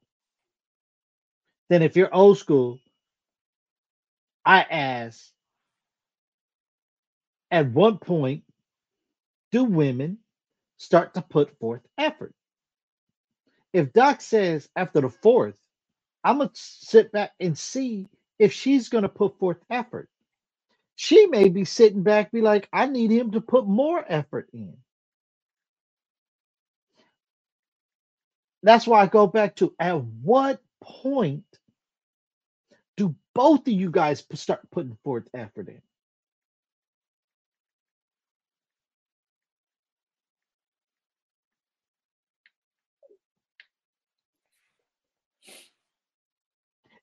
[SPEAKER 4] then if you're old school i ask at what point do women start to put forth effort if doc says after the fourth i'm gonna sit back and see if she's gonna put forth effort she may be sitting back be like i need him to put more effort in That's why I go back to at what point do both of you guys start putting forth effort in?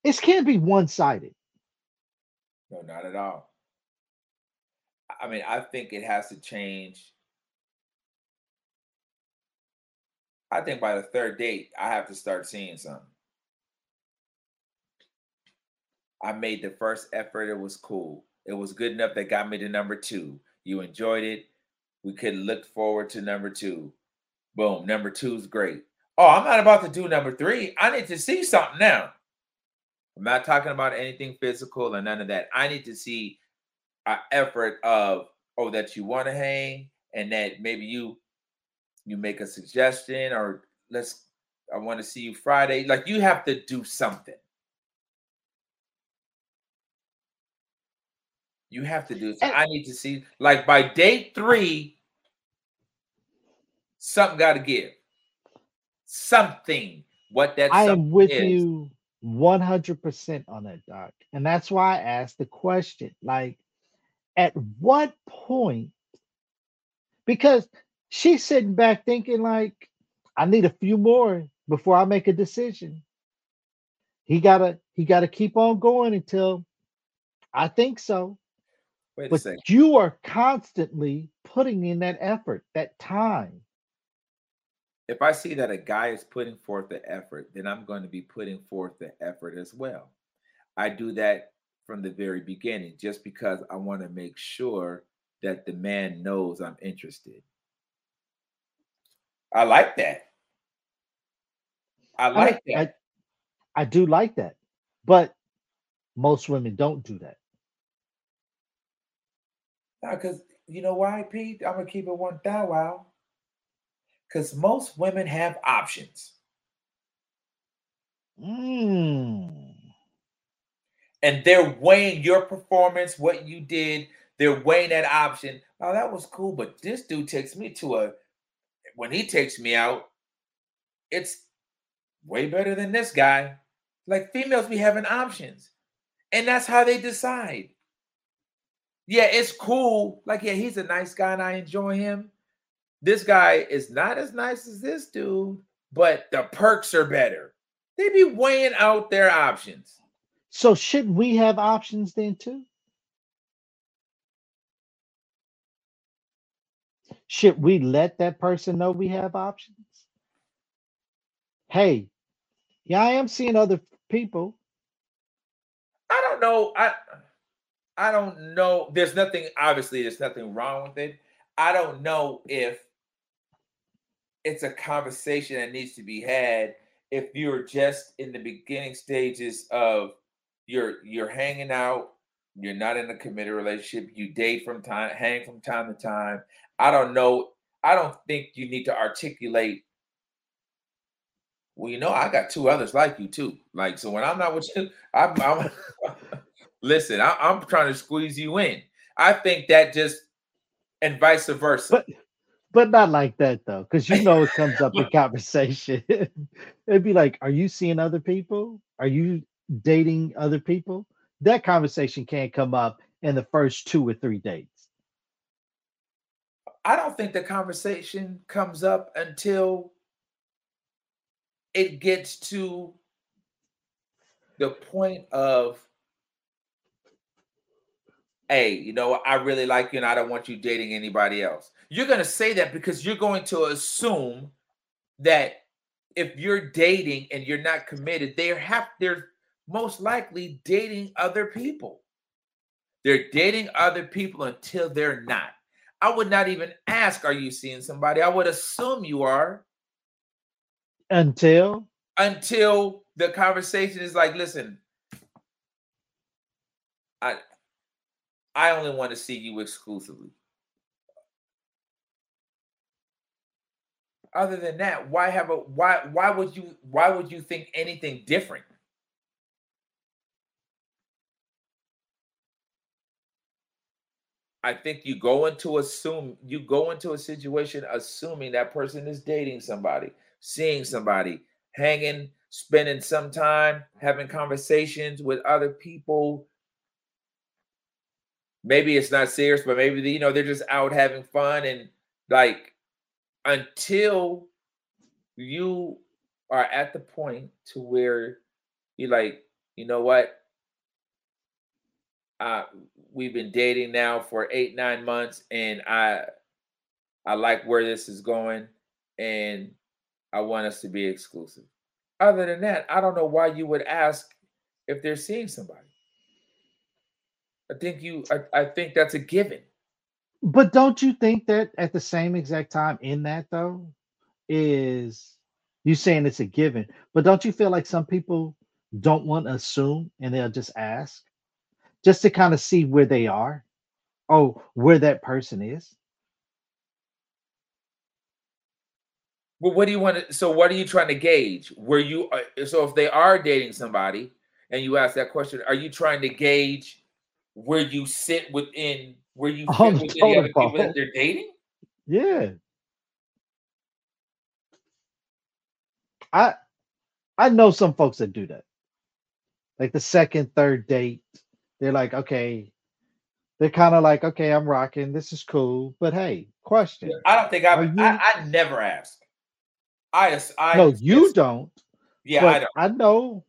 [SPEAKER 4] It can't be one sided.
[SPEAKER 5] No, not at all. I mean, I think it has to change I think by the third date, I have to start seeing something. I made the first effort. It was cool. It was good enough that got me to number two. You enjoyed it. We could look forward to number two. Boom. Number two is great. Oh, I'm not about to do number three. I need to see something now. I'm not talking about anything physical or none of that. I need to see an effort of, oh, that you want to hang and that maybe you you make a suggestion or let's I want to see you Friday. Like you have to do something. You have to do so. I need to see like by day three, something got to give. Something. What that
[SPEAKER 4] I am with is. you 100% on that, Doc. And that's why I asked the question like, at what point? Because she's sitting back thinking like i need a few more before i make a decision he gotta he gotta keep on going until i think so Wait but you are constantly putting in that effort that time
[SPEAKER 5] if i see that a guy is putting forth the effort then i'm going to be putting forth the effort as well i do that from the very beginning just because i want to make sure that the man knows i'm interested I like that. I like
[SPEAKER 4] I,
[SPEAKER 5] that.
[SPEAKER 4] I, I do like that, but most women don't do that.
[SPEAKER 5] Because you know why, Pete? I'm gonna keep it one thou wow. Because most women have options.
[SPEAKER 4] Mm.
[SPEAKER 5] And they're weighing your performance, what you did. They're weighing that option. Oh, that was cool, but this dude takes me to a. When he takes me out, it's way better than this guy. Like females be having options, and that's how they decide. Yeah, it's cool. Like, yeah, he's a nice guy and I enjoy him. This guy is not as nice as this dude, but the perks are better. They be weighing out their options.
[SPEAKER 4] So shouldn't we have options then too? Should we let that person know we have options? Hey, yeah, I am seeing other people.
[SPEAKER 5] I don't know. I I don't know. There's nothing, obviously, there's nothing wrong with it. I don't know if it's a conversation that needs to be had if you're just in the beginning stages of you're you're hanging out, you're not in a committed relationship, you date from time, hang from time to time. I don't know. I don't think you need to articulate. Well, you know, I got two others like you too. Like, so when I'm not with [laughs] you, I'm, I'm [laughs] listen. I, I'm trying to squeeze you in. I think that just and vice versa.
[SPEAKER 4] But but not like that though, because you know it [laughs] comes up in conversation. [laughs] It'd be like, "Are you seeing other people? Are you dating other people?" That conversation can't come up in the first two or three dates.
[SPEAKER 5] I don't think the conversation comes up until it gets to the point of hey, you know, I really like you and I don't want you dating anybody else. You're going to say that because you're going to assume that if you're dating and you're not committed, they have they're most likely dating other people. They're dating other people until they're not. I would not even ask, are you seeing somebody? I would assume you are.
[SPEAKER 4] Until
[SPEAKER 5] until the conversation is like, listen, I I only want to see you exclusively. Other than that, why have a why why would you why would you think anything different? I think you go into assume you go into a situation assuming that person is dating somebody, seeing somebody, hanging, spending some time, having conversations with other people, maybe it's not serious, but maybe you know they're just out having fun and like until you are at the point to where you're like, you know what? Uh, we've been dating now for eight, nine months, and I I like where this is going, and I want us to be exclusive. Other than that, I don't know why you would ask if they're seeing somebody. I think you. I, I think that's a given.
[SPEAKER 4] But don't you think that at the same exact time in that though is you saying it's a given, but don't you feel like some people don't want to assume and they'll just ask just to kind of see where they are? Oh, where that person is?
[SPEAKER 5] Well, what do you want to? So, what are you trying to gauge? Where you? Uh, so, if they are dating somebody, and you ask that question, are you trying to gauge where you sit within where you [laughs] fit the other people that they're dating?
[SPEAKER 4] Yeah. I I know some folks that do that. Like the second, third date, they're like, okay, they're kind of like, okay, I'm rocking. This is cool, but hey, question.
[SPEAKER 5] I don't think I. You... I, I never ask. I, I
[SPEAKER 4] no, you don't.
[SPEAKER 5] Yeah, I don't.
[SPEAKER 4] I know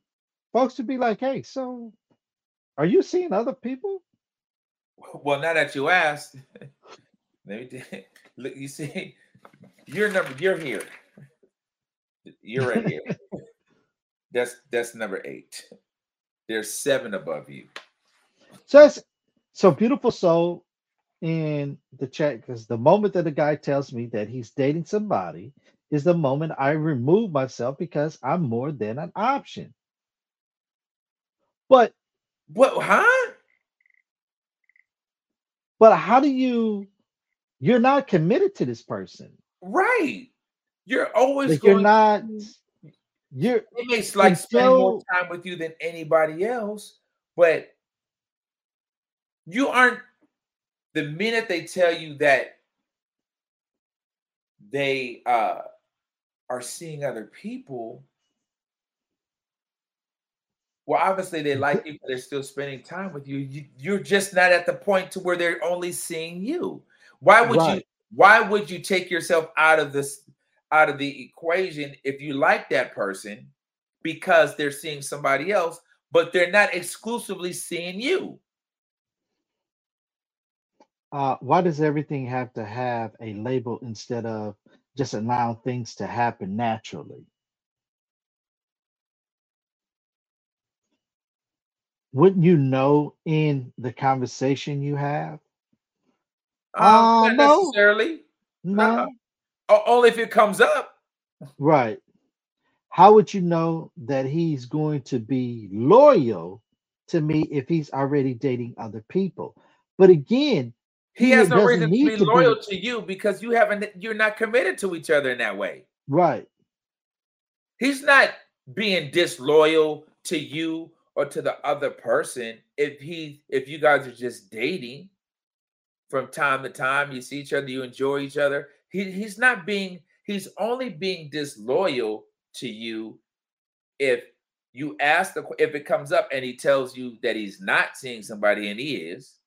[SPEAKER 4] folks would be like, hey, so are you seeing other people?
[SPEAKER 5] Well, now that you asked, [laughs] let me [laughs] look. You see, you're number. You're here. You're right here. [laughs] that's that's number eight. There's seven above you.
[SPEAKER 4] So that's so beautiful soul in the chat because the moment that a guy tells me that he's dating somebody is the moment I remove myself because I'm more than an option. But
[SPEAKER 5] What? Huh?
[SPEAKER 4] But how do you you're not committed to this person.
[SPEAKER 5] Right. You're always
[SPEAKER 4] Like you're not you're
[SPEAKER 5] It makes like spending more time with you than anybody else, but you aren't. The minute they tell you that they uh, are seeing other people, well, obviously they like you, but they're still spending time with you. you. You're just not at the point to where they're only seeing you. Why would you? Why would you take yourself out of this out of the equation if you like that person because they're seeing somebody else, but they're not exclusively seeing you?
[SPEAKER 4] Uh why does everything have to have a label instead of just allowing things to happen naturally? Wouldn't you know in the conversation you have?
[SPEAKER 5] Um,
[SPEAKER 4] Uh
[SPEAKER 5] not
[SPEAKER 4] no,
[SPEAKER 5] necessarily.
[SPEAKER 4] No.
[SPEAKER 5] Only if it comes up.
[SPEAKER 4] Right. How would you know that he's going to be loyal to me if he's already dating other people? But again,
[SPEAKER 5] He
[SPEAKER 4] he
[SPEAKER 5] has no reason to be
[SPEAKER 4] to
[SPEAKER 5] loyal
[SPEAKER 4] be
[SPEAKER 5] to you because you haven't. You're not committed to each other in that way.
[SPEAKER 4] right.
[SPEAKER 5] He's not being disloyal to you or to the other person if he if you guys are just dating from time to time you see each other you enjoy each other he, he's not being he's only being disloyal to you if you ask the if it comes up and he tells you that he's not seeing somebody and he is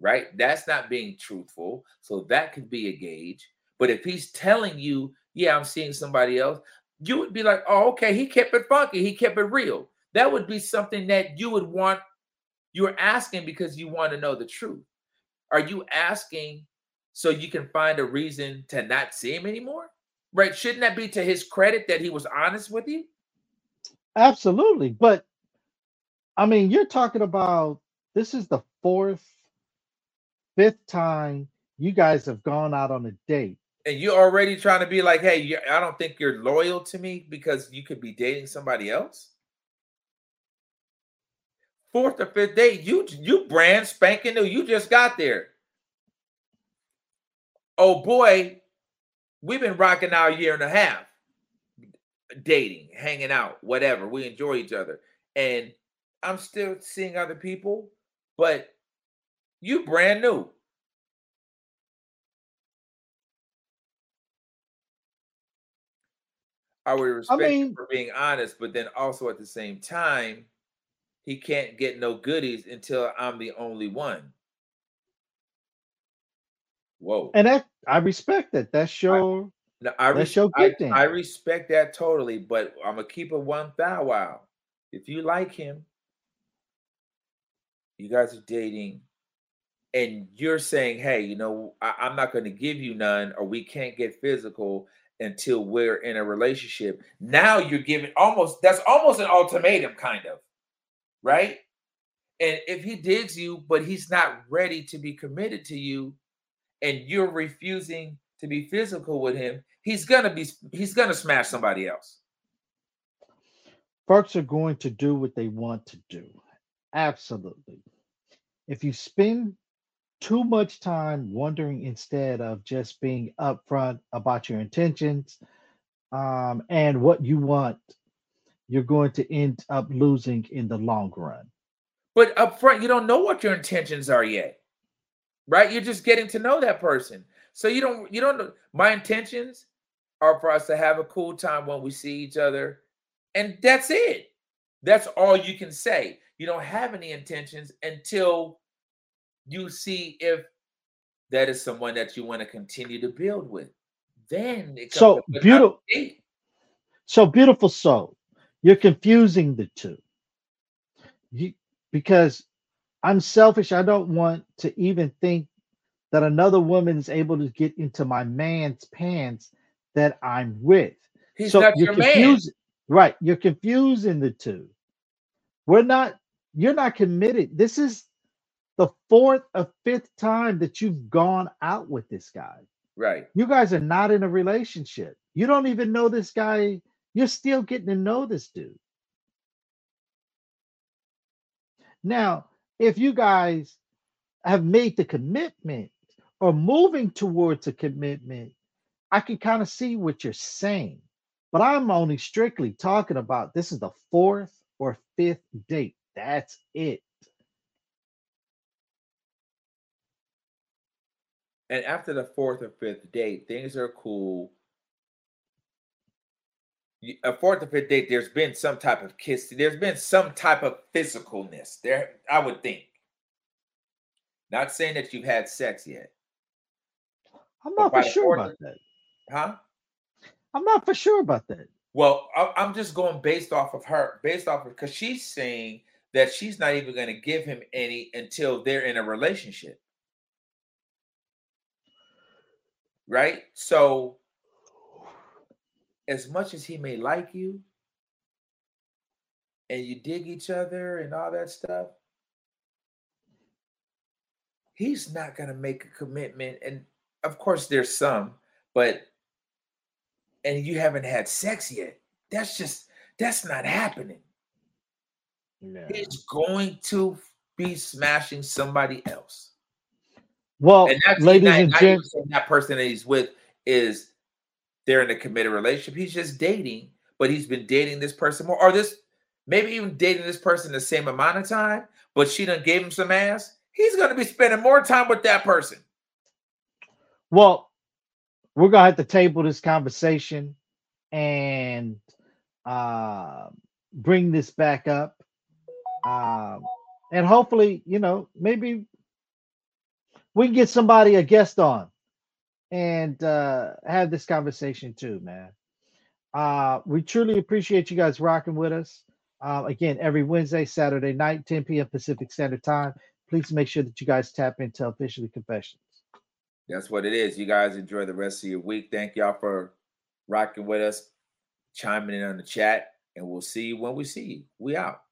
[SPEAKER 5] right? That's not being truthful so that could be a gauge. But if he's telling you yeah i'm seeing somebody else you would be like oh okay he kept it funky he kept it real that would be something that you would want you're asking because you want to know the truth are you asking so you can find a reason to not see him anymore right shouldn't that be to his credit that he was honest with you
[SPEAKER 4] Absolutely. But I mean, you're talking about this is the fourth, fifth time you guys have gone out on a date.
[SPEAKER 5] and you're already trying to be like hey i don't think you're loyal to me because you could be dating somebody else fourth or fifth date you you brand spanking new. You just got there. Oh boy we've been rocking our year and a half dating hanging out whatever. We enjoy each other. And i'm still seeing other people but you brand new. I would respect him
[SPEAKER 4] mean,
[SPEAKER 5] for being honest, but then also at the same time, he can't get no goodies until I'm the only one. Whoa.
[SPEAKER 4] and that I respect that. That's your
[SPEAKER 5] No, I,
[SPEAKER 4] that's your
[SPEAKER 5] I
[SPEAKER 4] good thing.
[SPEAKER 5] I respect that totally, but I'm gonna keep it one thou wow. If you like him, you guys are dating, and you're saying, "Hey, you know, I, I'm not going to give you none, or we can't get physical until we're in a relationship." Now you're giving almost that's almost an ultimatum, kind of, right? And if he digs you, but he's not ready to be committed to you, and you're refusing to be physical with him, he's gonna be he's gonna smash somebody else.
[SPEAKER 4] Folks are going to do what they want to do. Absolutely. If you spend too much time wondering instead of just being upfront about your intentions um, and what you want, you're going to end up losing in the long run.
[SPEAKER 5] But up front, you don't know what your intentions are yet, right? You're just getting to know that person. So you don't you don't know my intentions are for us to have a cool time when we see each other, and that's it. That's all you can say. You don't have any intentions until you see if that is someone that you want to continue to build with. Then it comes
[SPEAKER 4] So beautiful. So beautiful soul, you're confusing the two. You because I'm selfish. I don't want to even think that another woman is able to get into my man's pants that I'm with.
[SPEAKER 5] He's
[SPEAKER 4] so
[SPEAKER 5] not
[SPEAKER 4] you're
[SPEAKER 5] your man.
[SPEAKER 4] right? You're confusing the two. We're not. You're not committed. This is the fourth or fifth time that you've gone out with this guy.
[SPEAKER 5] Right.
[SPEAKER 4] You guys are not in a relationship. You don't even know this guy. You're still getting to know this dude. Now, if you guys have made the commitment or moving towards a commitment, I can kind of see what you're saying. But I'm only strictly talking about this is the fourth or fifth date. That's it.
[SPEAKER 5] And after the fourth or fifth date, things are cool. A fourth or fifth date, there's been some type of kiss. There's been some type of physicalness there, I would think. Not saying that you've had sex yet.
[SPEAKER 4] I'm not for sure about that.
[SPEAKER 5] Huh?
[SPEAKER 4] I'm not for sure about that.
[SPEAKER 5] Well, I'm just going based off of her, based off of because she's saying that she's not even going to give him any until they're in a relationship. Right? So, as much as he may like you and you dig each other and all that stuff, he's not going to make a commitment. And of course, there's some, but and you haven't had sex yet. That's just that's not happening. Yeah. He's going to be smashing somebody else.
[SPEAKER 4] Well, and that's ladies not, and gents,
[SPEAKER 5] that person that he's with is they're in a committed relationship. He's just dating, but he's been dating this person more, or this maybe even dating this person the same amount of time, but she done gave him some ass. He's to be spending more time with that person.
[SPEAKER 4] Well, we're gonna have to table this conversation and uh, bring this back up, um, and hopefully, you know, maybe we can get somebody a guest on and uh, have this conversation too, man. Uh, we truly appreciate you guys rocking with us. Uh, again, every Wednesday, Saturday night, 10 p.m. Pacific Standard Time. Please make sure that you guys tap into Officially Confessions.
[SPEAKER 5] That's what it is. You guys enjoy the rest of your week. Thank y'all for rocking with us, chiming in on the chat, and we'll see you when we see you. We out.